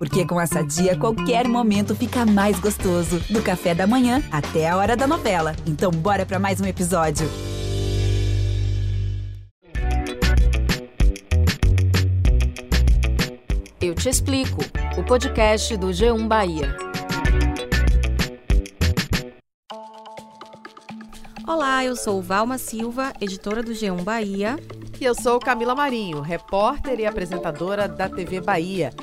Porque com essa dia, qualquer momento fica mais gostoso. Do café da manhã até a hora da novela. Então, bora para mais um episódio. Eu te explico. O podcast do G1 Bahia. Olá, eu sou Valma Silva, editora do G1 Bahia. E eu sou Camila Marinho, repórter e apresentadora da TV Bahia.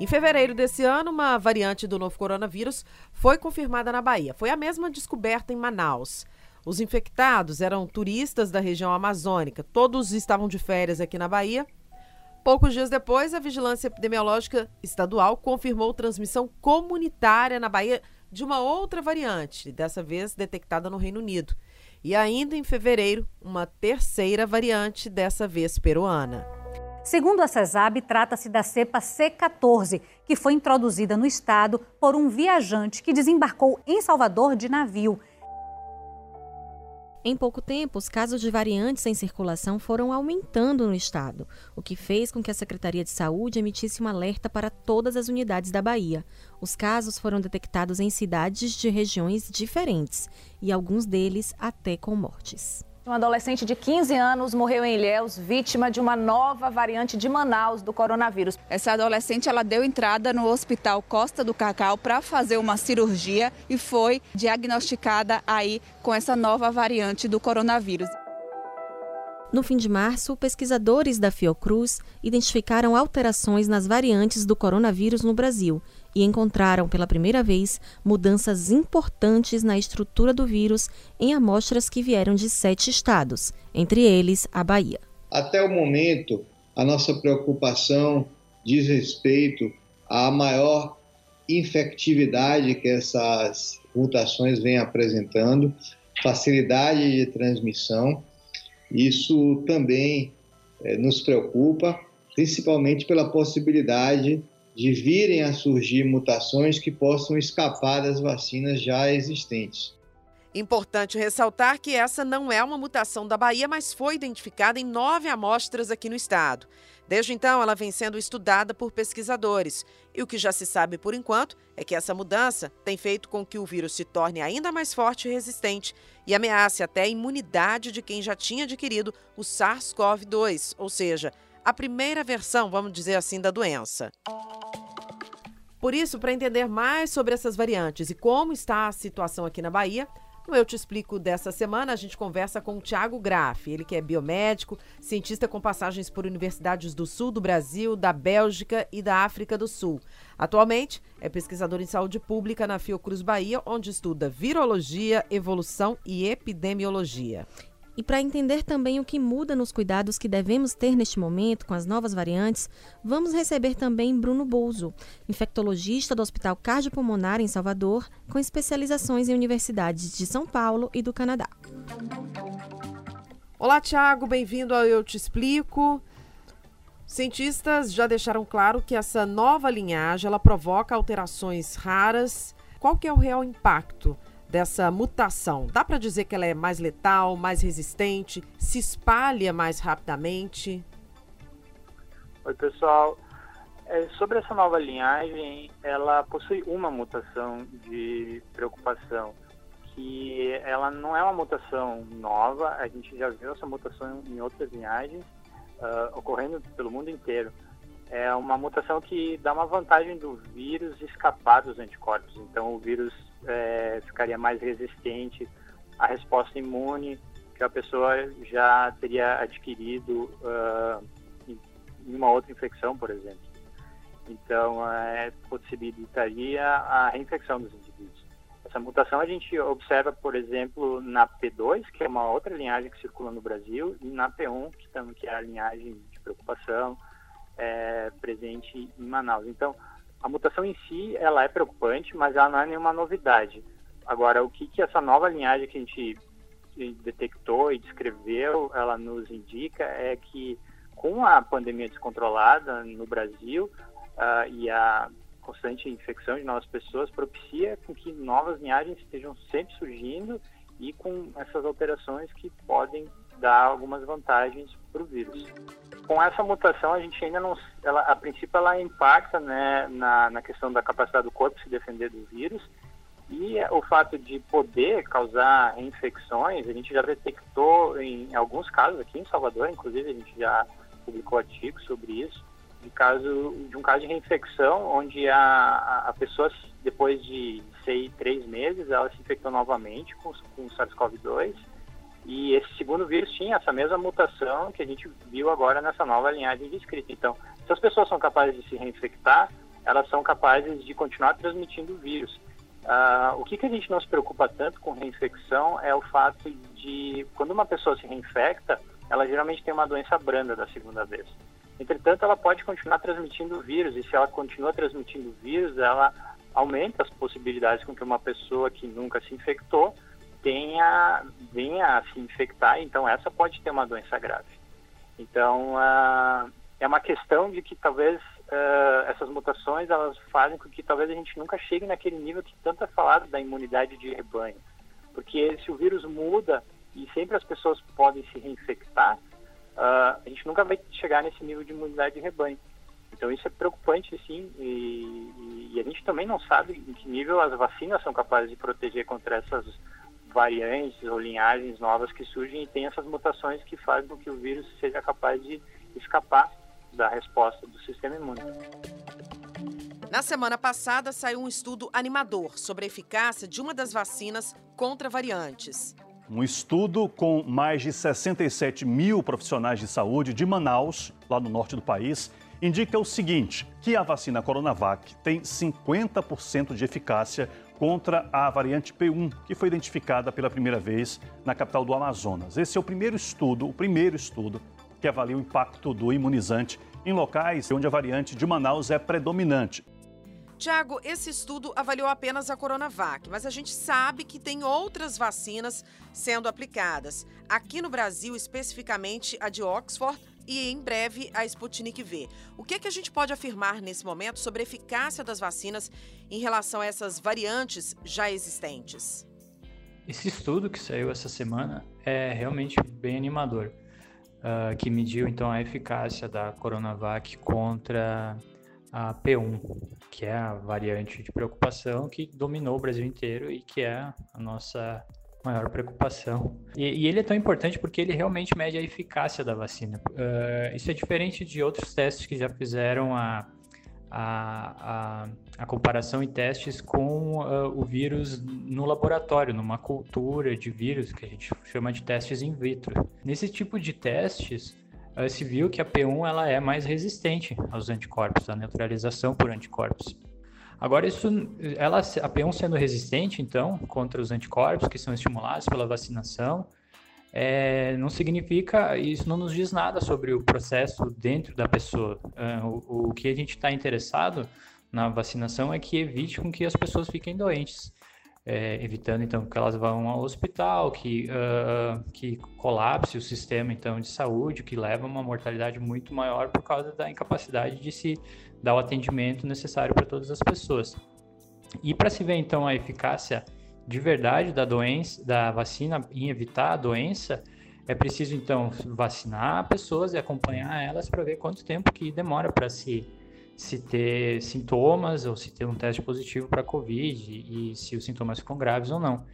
Em fevereiro desse ano, uma variante do novo coronavírus foi confirmada na Bahia. Foi a mesma descoberta em Manaus. Os infectados eram turistas da região amazônica. Todos estavam de férias aqui na Bahia. Poucos dias depois, a Vigilância Epidemiológica Estadual confirmou transmissão comunitária na Bahia de uma outra variante, dessa vez detectada no Reino Unido. E ainda em fevereiro, uma terceira variante, dessa vez peruana. Segundo a CESAB, trata-se da cepa C14, que foi introduzida no estado por um viajante que desembarcou em Salvador de navio. Em pouco tempo, os casos de variantes em circulação foram aumentando no estado, o que fez com que a Secretaria de Saúde emitisse um alerta para todas as unidades da Bahia. Os casos foram detectados em cidades de regiões diferentes e alguns deles até com mortes. Um adolescente de 15 anos morreu em Ilhéus, vítima de uma nova variante de Manaus do coronavírus. Essa adolescente ela deu entrada no Hospital Costa do Cacau para fazer uma cirurgia e foi diagnosticada aí com essa nova variante do coronavírus. No fim de março, pesquisadores da Fiocruz identificaram alterações nas variantes do coronavírus no Brasil e encontraram pela primeira vez mudanças importantes na estrutura do vírus em amostras que vieram de sete estados, entre eles a Bahia. Até o momento, a nossa preocupação diz respeito à maior infectividade que essas mutações vêm apresentando, facilidade de transmissão isso também é, nos preocupa, principalmente pela possibilidade de virem a surgir mutações que possam escapar das vacinas já existentes. Importante ressaltar que essa não é uma mutação da Bahia, mas foi identificada em nove amostras aqui no estado. Desde então, ela vem sendo estudada por pesquisadores. E o que já se sabe por enquanto é que essa mudança tem feito com que o vírus se torne ainda mais forte e resistente e ameace até a imunidade de quem já tinha adquirido o SARS-CoV-2, ou seja, a primeira versão, vamos dizer assim, da doença. Por isso, para entender mais sobre essas variantes e como está a situação aqui na Bahia, no Eu Te Explico dessa semana, a gente conversa com o Tiago Graff, ele que é biomédico, cientista com passagens por universidades do sul do Brasil, da Bélgica e da África do Sul. Atualmente, é pesquisador em saúde pública na Fiocruz Bahia, onde estuda virologia, evolução e epidemiologia. E para entender também o que muda nos cuidados que devemos ter neste momento com as novas variantes, vamos receber também Bruno Bouzo, infectologista do Hospital Cardiopulmonar em Salvador, com especializações em universidades de São Paulo e do Canadá. Olá, Tiago, bem-vindo ao Eu Te Explico. Cientistas já deixaram claro que essa nova linhagem ela provoca alterações raras. Qual que é o real impacto dessa mutação? Dá para dizer que ela é mais letal, mais resistente, se espalha mais rapidamente? Oi, pessoal. É, sobre essa nova linhagem, ela possui uma mutação de preocupação, que ela não é uma mutação nova, a gente já viu essa mutação em outras linhagens, uh, ocorrendo pelo mundo inteiro. É uma mutação que dá uma vantagem do vírus escapar dos anticorpos. Então, o vírus é, ficaria mais resistente à resposta imune que a pessoa já teria adquirido uh, em uma outra infecção, por exemplo. Então, é, possibilitaria a reinfecção dos indivíduos. Essa mutação a gente observa, por exemplo, na P2, que é uma outra linhagem que circula no Brasil, e na P1, que, também, que é a linhagem de preocupação é, presente em Manaus. Então, a mutação em si, ela é preocupante, mas ela não é nenhuma novidade. Agora, o que, que essa nova linhagem que a gente detectou e descreveu, ela nos indica é que com a pandemia descontrolada no Brasil uh, e a constante infecção de novas pessoas propicia com que novas linhagens estejam sempre surgindo e com essas alterações que podem dá algumas vantagens para o vírus. Com essa mutação, a gente ainda não, ela, a princípio, ela impacta né, na, na questão da capacidade do corpo se defender do vírus e o fato de poder causar reinfecções, a gente já detectou em alguns casos aqui em Salvador, inclusive a gente já publicou artigos sobre isso, de, caso, de um caso de reinfecção, onde a, a pessoa, depois de sei, três meses, ela se infectou novamente com, com o SARS-CoV-2. E esse segundo vírus tinha essa mesma mutação que a gente viu agora nessa nova linhagem descrita. Então, se as pessoas são capazes de se reinfectar, elas são capazes de continuar transmitindo o vírus. Uh, o que, que a gente não se preocupa tanto com reinfecção é o fato de, quando uma pessoa se reinfecta, ela geralmente tem uma doença branda da segunda vez. Entretanto, ela pode continuar transmitindo o vírus, e se ela continua transmitindo o vírus, ela aumenta as possibilidades com que uma pessoa que nunca se infectou tenha, venha a se infectar, então essa pode ter uma doença grave. Então, uh, é uma questão de que talvez uh, essas mutações elas fazem com que talvez a gente nunca chegue naquele nível que tanto é falado da imunidade de rebanho. Porque se o vírus muda e sempre as pessoas podem se reinfectar, uh, a gente nunca vai chegar nesse nível de imunidade de rebanho. Então isso é preocupante, sim, e, e, a gente também não sabe em que nível as vacinas são capazes de proteger contra essas variantes ou linhagens novas que surgem e tem essas mutações que fazem com que o vírus seja capaz de escapar da resposta do sistema imune. Na semana passada saiu um estudo animador sobre a eficácia de uma das vacinas contra variantes. Um estudo com mais de 67 mil profissionais de saúde de Manaus, lá no norte do país, indica o seguinte: que a vacina Coronavac tem 50% de eficácia contra a variante P1, que foi identificada pela primeira vez na capital do Amazonas. Esse é o primeiro estudo, o primeiro estudo que avalia o impacto do imunizante em locais onde a variante de Manaus é predominante. Tiago, esse estudo avaliou apenas a Coronavac, mas a gente sabe que tem outras vacinas sendo aplicadas. Aqui no Brasil, especificamente a de Oxford e em breve a Sputnik V. O que é que a gente pode afirmar nesse momento sobre a eficácia das vacinas em relação a essas variantes já existentes? Esse estudo que saiu essa semana é realmente bem animador, uh, que mediu então a eficácia da Coronavac contra a P1, que é a variante de preocupação que dominou o Brasil inteiro e que é a nossa maior preocupação. E, e ele é tão importante porque ele realmente mede a eficácia da vacina. Uh, isso é diferente de outros testes que já fizeram a, a, a, a comparação em testes com uh, o vírus no laboratório, numa cultura de vírus que a gente chama de testes in vitro. Nesse tipo de testes, se viu que a P1 ela é mais resistente aos anticorpos, à neutralização por anticorpos. Agora, isso, ela, a P1 sendo resistente, então, contra os anticorpos que são estimulados pela vacinação, é, não significa, isso não nos diz nada sobre o processo dentro da pessoa. É, o, o que a gente está interessado na vacinação é que evite com que as pessoas fiquem doentes é, evitando então que elas vão ao hospital, que, uh, que colapse o sistema então de saúde, que leva a uma mortalidade muito maior por causa da incapacidade de se dar o atendimento necessário para todas as pessoas. E para se ver então a eficácia de verdade da doença, da vacina em evitar a doença, é preciso então vacinar pessoas e acompanhar elas para ver quanto tempo que demora para se se ter sintomas ou se ter um teste positivo para Covid e se os sintomas ficam graves ou não.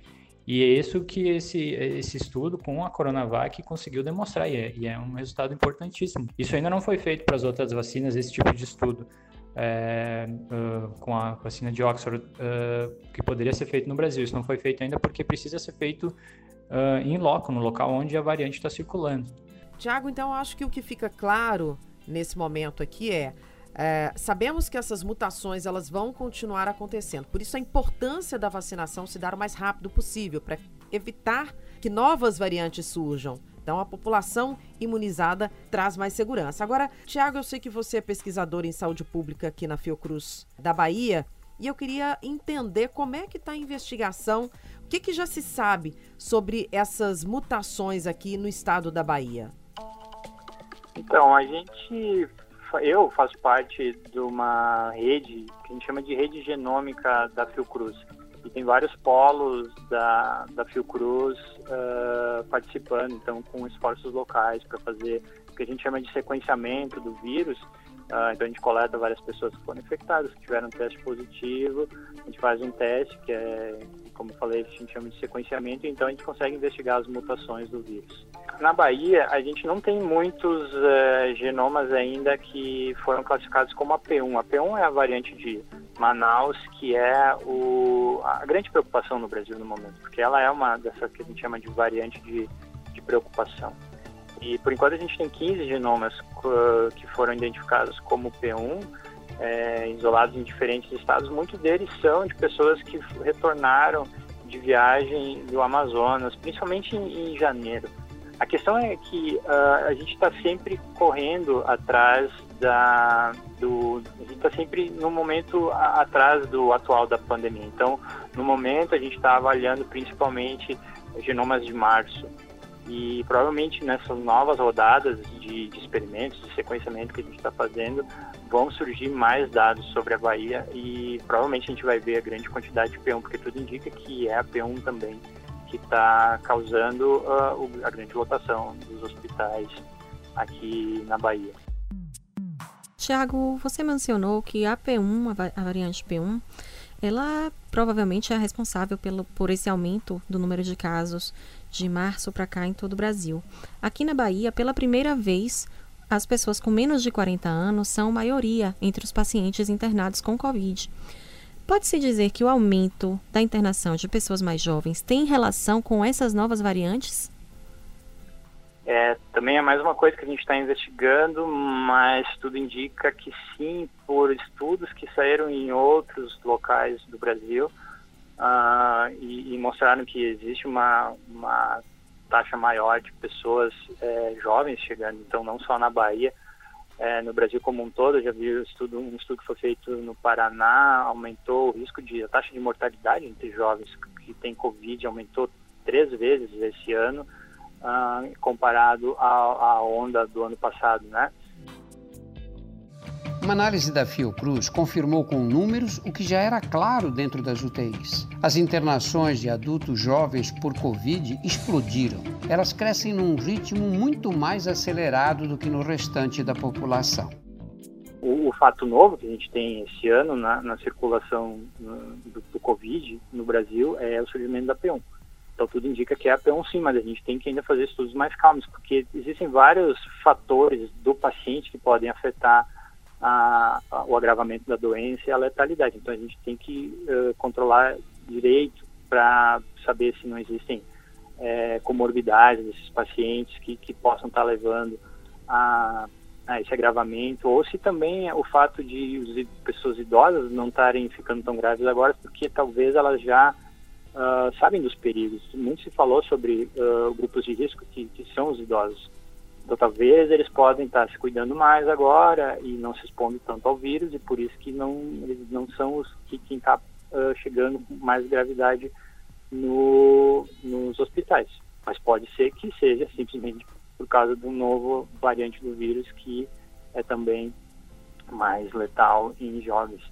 E é isso que esse, esse estudo com a Coronavac conseguiu demonstrar, e é, e é um resultado importantíssimo. Isso ainda não foi feito para as outras vacinas, esse tipo de estudo. É, uh, com a vacina de Oxford, uh, que poderia ser feito no Brasil. Isso não foi feito ainda porque precisa ser feito uh, em loco, no local onde a variante está circulando. Tiago, então acho que o que fica claro nesse momento aqui é é, sabemos que essas mutações elas vão continuar acontecendo, por isso a importância da vacinação se dar o mais rápido possível para evitar que novas variantes surjam. Então, a população imunizada traz mais segurança. Agora, Tiago, eu sei que você é pesquisador em saúde pública aqui na Fiocruz da Bahia e eu queria entender como é que está a investigação, o que, que já se sabe sobre essas mutações aqui no estado da Bahia. Então, a gente eu faço parte de uma rede que a gente chama de rede genômica da Fiocruz. E tem vários polos da, da Fiocruz uh, participando, então, com esforços locais para fazer o que a gente chama de sequenciamento do vírus. Uh, então, a gente coleta várias pessoas que foram infectadas, que tiveram um teste positivo, a gente faz um teste, que é, como falei, a gente chama de sequenciamento, então a gente consegue investigar as mutações do vírus. Na Bahia, a gente não tem muitos uh, genomas ainda que foram classificados como AP1. A P1 é a variante de Manaus, que é o, a grande preocupação no Brasil no momento, porque ela é uma dessas que a gente chama de variante de, de preocupação. E por enquanto a gente tem 15 genomas que foram identificados como P1, é, isolados em diferentes estados. Muitos deles são de pessoas que retornaram de viagem do Amazonas, principalmente em, em janeiro. A questão é que uh, a gente está sempre correndo atrás da, do, a gente está sempre no momento a, atrás do atual da pandemia. Então, no momento a gente está avaliando principalmente genomas de março e provavelmente nessas novas rodadas de, de experimentos, de sequenciamento que a gente está fazendo, vão surgir mais dados sobre a Bahia e provavelmente a gente vai ver a grande quantidade de P1, porque tudo indica que é a P1 também que está causando uh, a grande lotação dos hospitais aqui na Bahia. Tiago, você mencionou que a P1, a variante P1, ela provavelmente é responsável pelo, por esse aumento do número de casos de março para cá em todo o Brasil. Aqui na Bahia, pela primeira vez, as pessoas com menos de 40 anos são maioria entre os pacientes internados com Covid. Pode-se dizer que o aumento da internação de pessoas mais jovens tem relação com essas novas variantes? É, também é mais uma coisa que a gente está investigando, mas tudo indica que sim, por estudos que saíram em outros locais do Brasil uh, e, e, mostraram que existe uma, uma taxa maior de pessoas é, jovens chegando, então não só na Bahia, é, no Brasil como um todo, já vi um estudo, um estudo que foi feito no Paraná, aumentou o risco de, a taxa de mortalidade entre jovens que têm Covid aumentou três vezes esse ano, uh, comparado à onda do ano passado, né? Uma análise da Fiocruz confirmou com números o que já era claro dentro das UTIs. As internações de adultos jovens por Covid explodiram. Elas crescem num ritmo muito mais acelerado do que no restante da população. O, o fato novo que a gente tem esse ano na, na circulação no, do, do Covid no Brasil é o surgimento da P1. Então tudo indica que é a P1 sim, mas a gente tem que ainda fazer estudos mais calmos, porque existem vários fatores do paciente que podem afetar a, a, o agravamento da doença e a letalidade. Então a gente tem que uh, controlar direito para saber se não existem é, comorbidades desses pacientes que, que possam estar tá levando a, a, esse agravamento, ou se também o fato de as pessoas idosas não estarem ficando tão graves agora, porque talvez elas já uh, sabem dos perigos. Muito se falou sobre uh, grupos de risco que, que são os idosos. Então, talvez eles podem estar se cuidando mais agora e não se expondo tanto ao vírus e por isso que não eles não são os que quem está uh, chegando com mais gravidade no, nos hospitais. Mas pode ser que seja simplesmente por causa do novo variante do vírus que é também mais letal em jovens.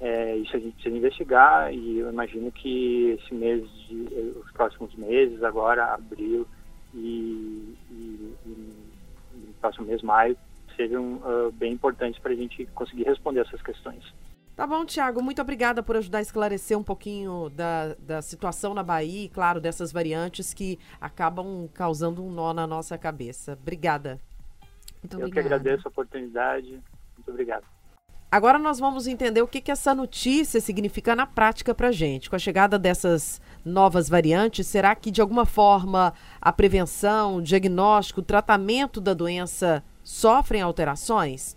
É, isso a gente precisa investigar e eu imagino que esse mês, de, os próximos meses, agora, abril, e, e, e próximo mês, maio, sejam uh, bem importantes para a gente conseguir responder essas questões. Tá bom, Tiago, muito obrigada por ajudar a esclarecer um pouquinho da, da situação na Bahia e, claro, dessas variantes que acabam causando um nó na nossa cabeça. Obrigada. Muito Eu obrigada. que agradeço a oportunidade. Muito obrigado. Agora nós vamos entender o que, que essa notícia significa na prática para gente. Com a chegada dessas novas variantes, será que de alguma forma a prevenção, o diagnóstico, o tratamento da doença sofrem alterações?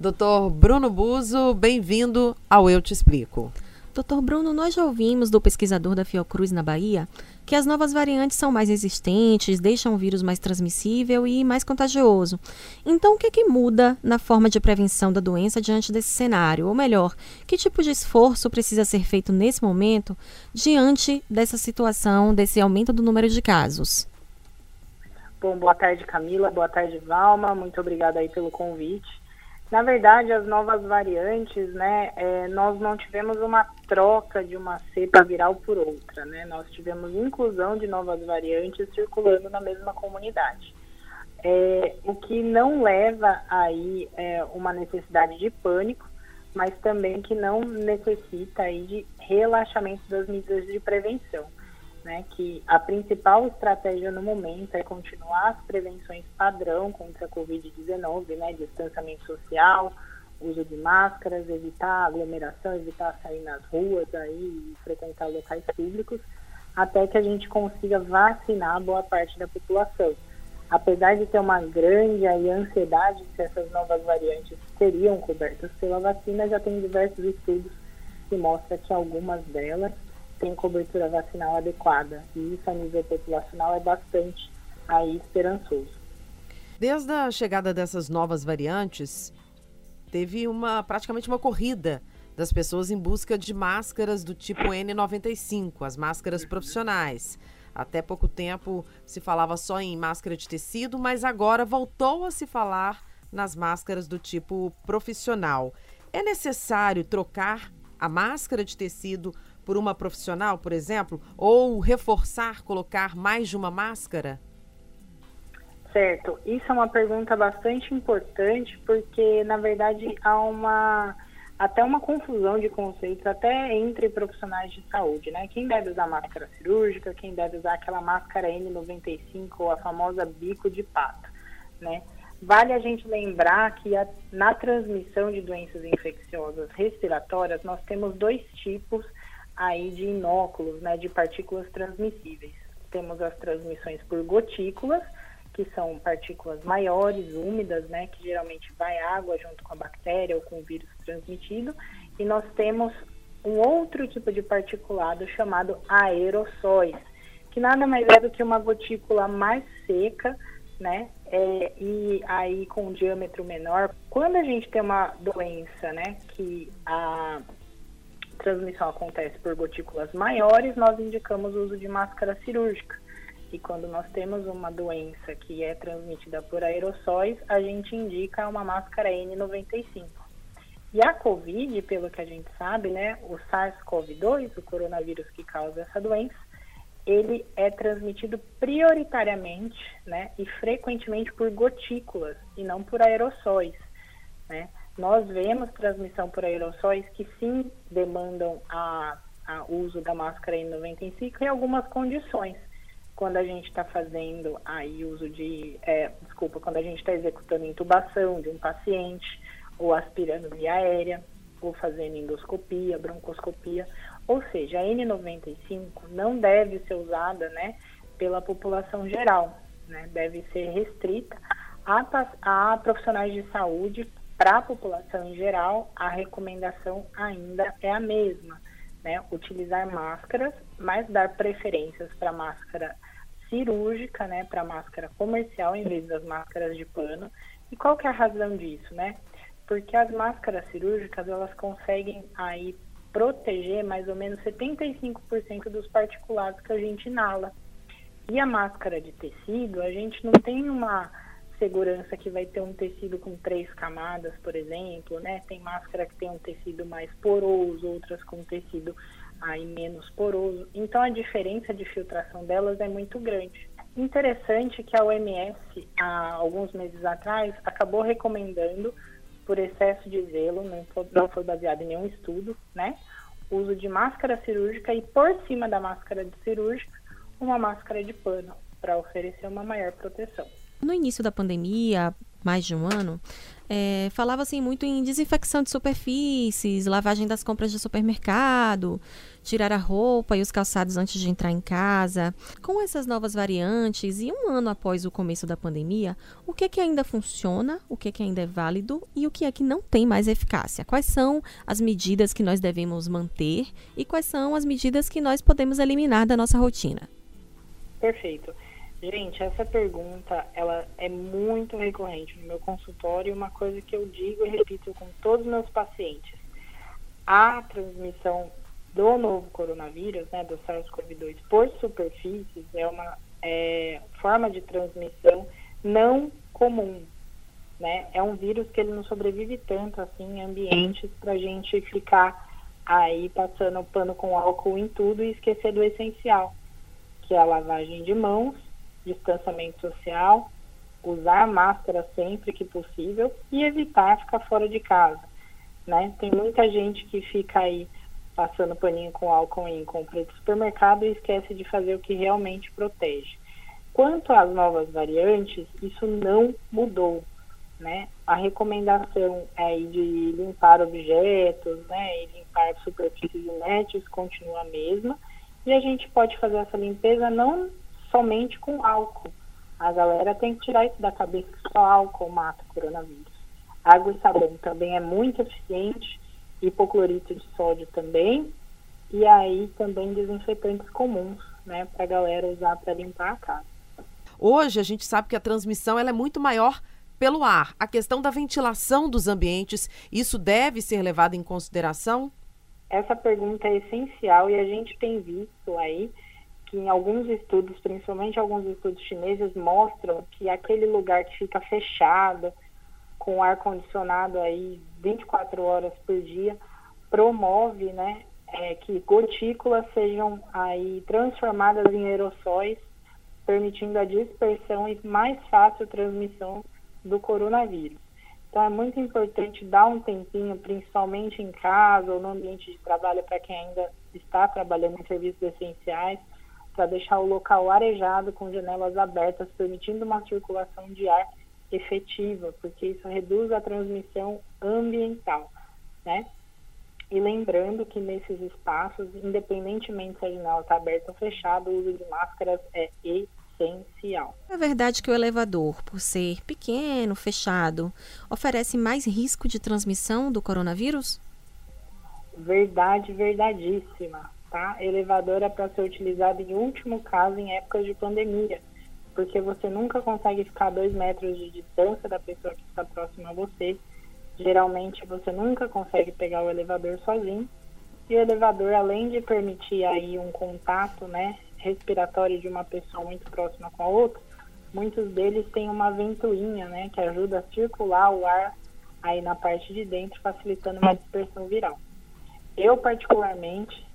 Doutor Bruno Buzo, bem-vindo ao Eu Te Explico. Doutor Bruno, nós já ouvimos do pesquisador da Fiocruz na Bahia que as novas variantes são mais resistentes, deixam o vírus mais transmissível e mais contagioso. Então, o que, é que muda na forma de prevenção da doença diante desse cenário? Ou melhor, que tipo de esforço precisa ser feito nesse momento diante dessa situação, desse aumento do número de casos? Bom, boa tarde, Camila. Boa tarde, Valma. Muito obrigada aí pelo convite. Na verdade, as novas variantes, né, é, nós não tivemos uma troca de uma cepa viral por outra, né? Nós tivemos inclusão de novas variantes circulando na mesma comunidade. É, o que não leva aí é, uma necessidade de pânico, mas também que não necessita aí de relaxamento das medidas de prevenção né, que a principal estratégia no momento é continuar as prevenções padrão contra a Covid-19, né, distanciamento social, uso de máscaras, evitar aglomeração, evitar sair nas ruas aí frequentar locais públicos, até que a gente consiga vacinar boa parte da população. Apesar de ter uma grande aí, ansiedade se essas novas variantes seriam cobertas pela vacina, já tem diversos estudos que mostram que algumas delas tem cobertura vacinal adequada. E isso a nível populacional é bastante aí esperançoso. Desde a chegada dessas novas variantes, teve uma praticamente uma corrida das pessoas em busca de máscaras do tipo N95, as máscaras profissionais. Até pouco tempo se falava só em máscara de tecido, mas agora voltou a se falar nas máscaras do tipo profissional. É necessário trocar a máscara de tecido por uma profissional, por exemplo? Ou reforçar, colocar mais de uma máscara? Certo. Isso é uma pergunta bastante importante, porque, na verdade, há uma até uma confusão de conceitos até entre profissionais de saúde, né? Quem deve usar máscara cirúrgica, quem deve usar aquela máscara N95 ou a famosa bico de pato, né? Vale a gente lembrar que a, na transmissão de doenças infecciosas respiratórias nós temos dois tipos aí de inóculos, né, de partículas transmissíveis. Temos as transmissões por gotículas, que são partículas maiores, úmidas, né, que geralmente vai água junto com a bactéria ou com o vírus transmitido, e nós temos um outro tipo de particulado chamado aerossóis, que nada mais é do que uma gotícula mais seca, né, é, e aí com um diâmetro menor. Quando a gente tem uma doença, né, que a transmissão acontece por gotículas maiores, nós indicamos o uso de máscara cirúrgica. E quando nós temos uma doença que é transmitida por aerossóis, a gente indica uma máscara N95. E a COVID, pelo que a gente sabe, né, o SARS-CoV-2, o coronavírus que causa essa doença, ele é transmitido prioritariamente, né, e frequentemente por gotículas e não por aerossóis, né? Nós vemos transmissão por aerossóis que sim demandam a, a uso da máscara N95 em algumas condições. Quando a gente está fazendo aí uso de, é, desculpa, quando a gente está executando intubação de um paciente, ou aspirando via aérea, ou fazendo endoscopia, broncoscopia, ou seja, a N95 não deve ser usada, né, pela população geral, né, deve ser restrita a, a profissionais de saúde para a população em geral, a recomendação ainda é a mesma, né? Utilizar máscaras, mas dar preferências para máscara cirúrgica, né? Para máscara comercial em vez das máscaras de pano. E qual que é a razão disso, né? Porque as máscaras cirúrgicas, elas conseguem aí proteger mais ou menos 75% dos particulados que a gente inala. E a máscara de tecido, a gente não tem uma segurança que vai ter um tecido com três camadas, por exemplo, né? Tem máscara que tem um tecido mais poroso, outras com tecido aí menos poroso. Então a diferença de filtração delas é muito grande. Interessante que a OMS, há alguns meses atrás, acabou recomendando, por excesso de zelo, não foi, não foi baseado em nenhum estudo, né? Uso de máscara cirúrgica e por cima da máscara de cirúrgica, uma máscara de pano, para oferecer uma maior proteção. No início da pandemia, mais de um ano, é, falava-se muito em desinfecção de superfícies, lavagem das compras de supermercado, tirar a roupa e os calçados antes de entrar em casa. Com essas novas variantes e um ano após o começo da pandemia, o que é que ainda funciona, o que é que ainda é válido e o que é que não tem mais eficácia? Quais são as medidas que nós devemos manter e quais são as medidas que nós podemos eliminar da nossa rotina? Perfeito. Gente, essa pergunta ela é muito recorrente no meu consultório. Uma coisa que eu digo e repito com todos os meus pacientes: a transmissão do novo coronavírus, né, do SARS-CoV-2, por superfícies é uma é, forma de transmissão não comum. né? É um vírus que ele não sobrevive tanto assim em ambientes para a gente ficar aí passando pano com álcool em tudo e esquecer do essencial, que é a lavagem de mãos, distanciamento social, usar máscara sempre que possível e evitar ficar fora de casa, né? Tem muita gente que fica aí passando paninho com álcool em compra de supermercado e esquece de fazer o que realmente protege. Quanto às novas variantes, isso não mudou né? A recomendação é de limpar objetos, né, e limpar superfícies inertes continua a mesma. E a gente pode fazer essa limpeza não somente com álcool. A galera tem que tirar isso da cabeça que só álcool mata o coronavírus. Água e sabão também é muito eficiente, hipoclorito de sódio também, e aí também desinfetantes comuns, né, para a galera usar para limpar a casa. Hoje a gente sabe que a transmissão ela é muito maior pelo ar. A questão da ventilação dos ambientes, isso deve ser levado em consideração? Essa pergunta é essencial e a gente tem visto aí que em alguns estudos, principalmente alguns estudos chineses, mostram que aquele lugar que fica fechado, com ar condicionado aí 24 horas por dia, promove, né, é, que gotículas sejam aí transformadas em aerossóis, permitindo a dispersão e mais fácil transmissão do coronavírus. Então é muito importante dar um tempinho, principalmente em casa ou no ambiente de trabalho, para quem ainda está trabalhando em serviços essenciais, para deixar o local arejado com janelas abertas, permitindo uma circulação de ar efetiva, porque isso reduz a transmissão ambiental, né? E lembrando que nesses espaços, independentemente se a janela está aberta ou fechada, o uso de máscaras é essencial. É verdade que o elevador, por ser pequeno, fechado, oferece mais risco de transmissão do coronavírus? Verdade, verdadíssima. Tá? Elevador é para ser utilizado em último caso em épocas de pandemia, porque você nunca consegue ficar a dois metros de distância da pessoa que está próxima a você. Geralmente você nunca consegue pegar o elevador sozinho. E o elevador, além de permitir aí um contato, né, respiratório de uma pessoa muito próxima com a outra, muitos deles têm uma ventoinha, né, que ajuda a circular o ar aí na parte de dentro, facilitando uma dispersão viral. Eu, particularmente,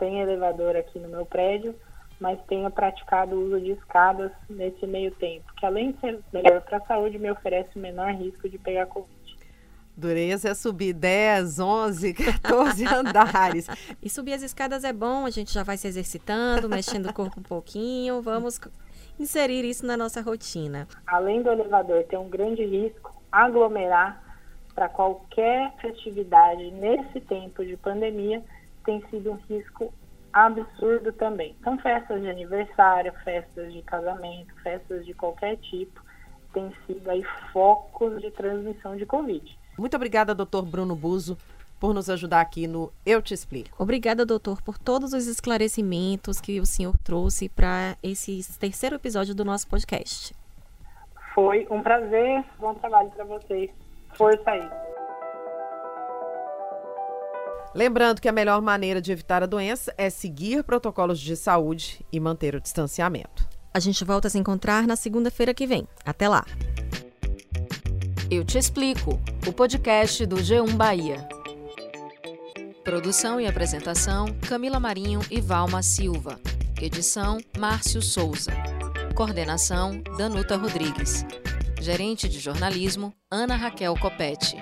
tenho elevador aqui no meu prédio, mas tenho praticado o uso de escadas nesse meio tempo, que além de ser melhor para a saúde, me oferece menor risco de pegar Covid. Dureza é subir 10, 11, 14 andares. E subir as escadas é bom, a gente já vai se exercitando, mexendo o corpo um pouquinho. Vamos inserir isso na nossa rotina. Além do elevador ter um grande risco, aglomerar para qualquer festividade nesse tempo de pandemia tem sido um risco absurdo também. São festas de aniversário, festas de casamento, festas de qualquer tipo, tem sido aí focos de transmissão de Covid. Muito obrigada, doutor Bruno Buzo, por nos ajudar aqui no Eu Te Explico. Obrigada, doutor, por todos os esclarecimentos que o senhor trouxe para esse terceiro episódio do nosso podcast. Foi um prazer, bom trabalho para vocês. Força aí. Lembrando que a melhor maneira de evitar a doença é seguir protocolos de saúde e manter o distanciamento. A gente volta a se encontrar na segunda-feira que vem. Até lá! Eu Te Explico, o podcast do G1 Bahia. Produção e apresentação: Camila Marinho e Valma Silva. Edição: Márcio Souza. Coordenação: Danuta Rodrigues. Gerente de jornalismo: Ana Raquel Copete.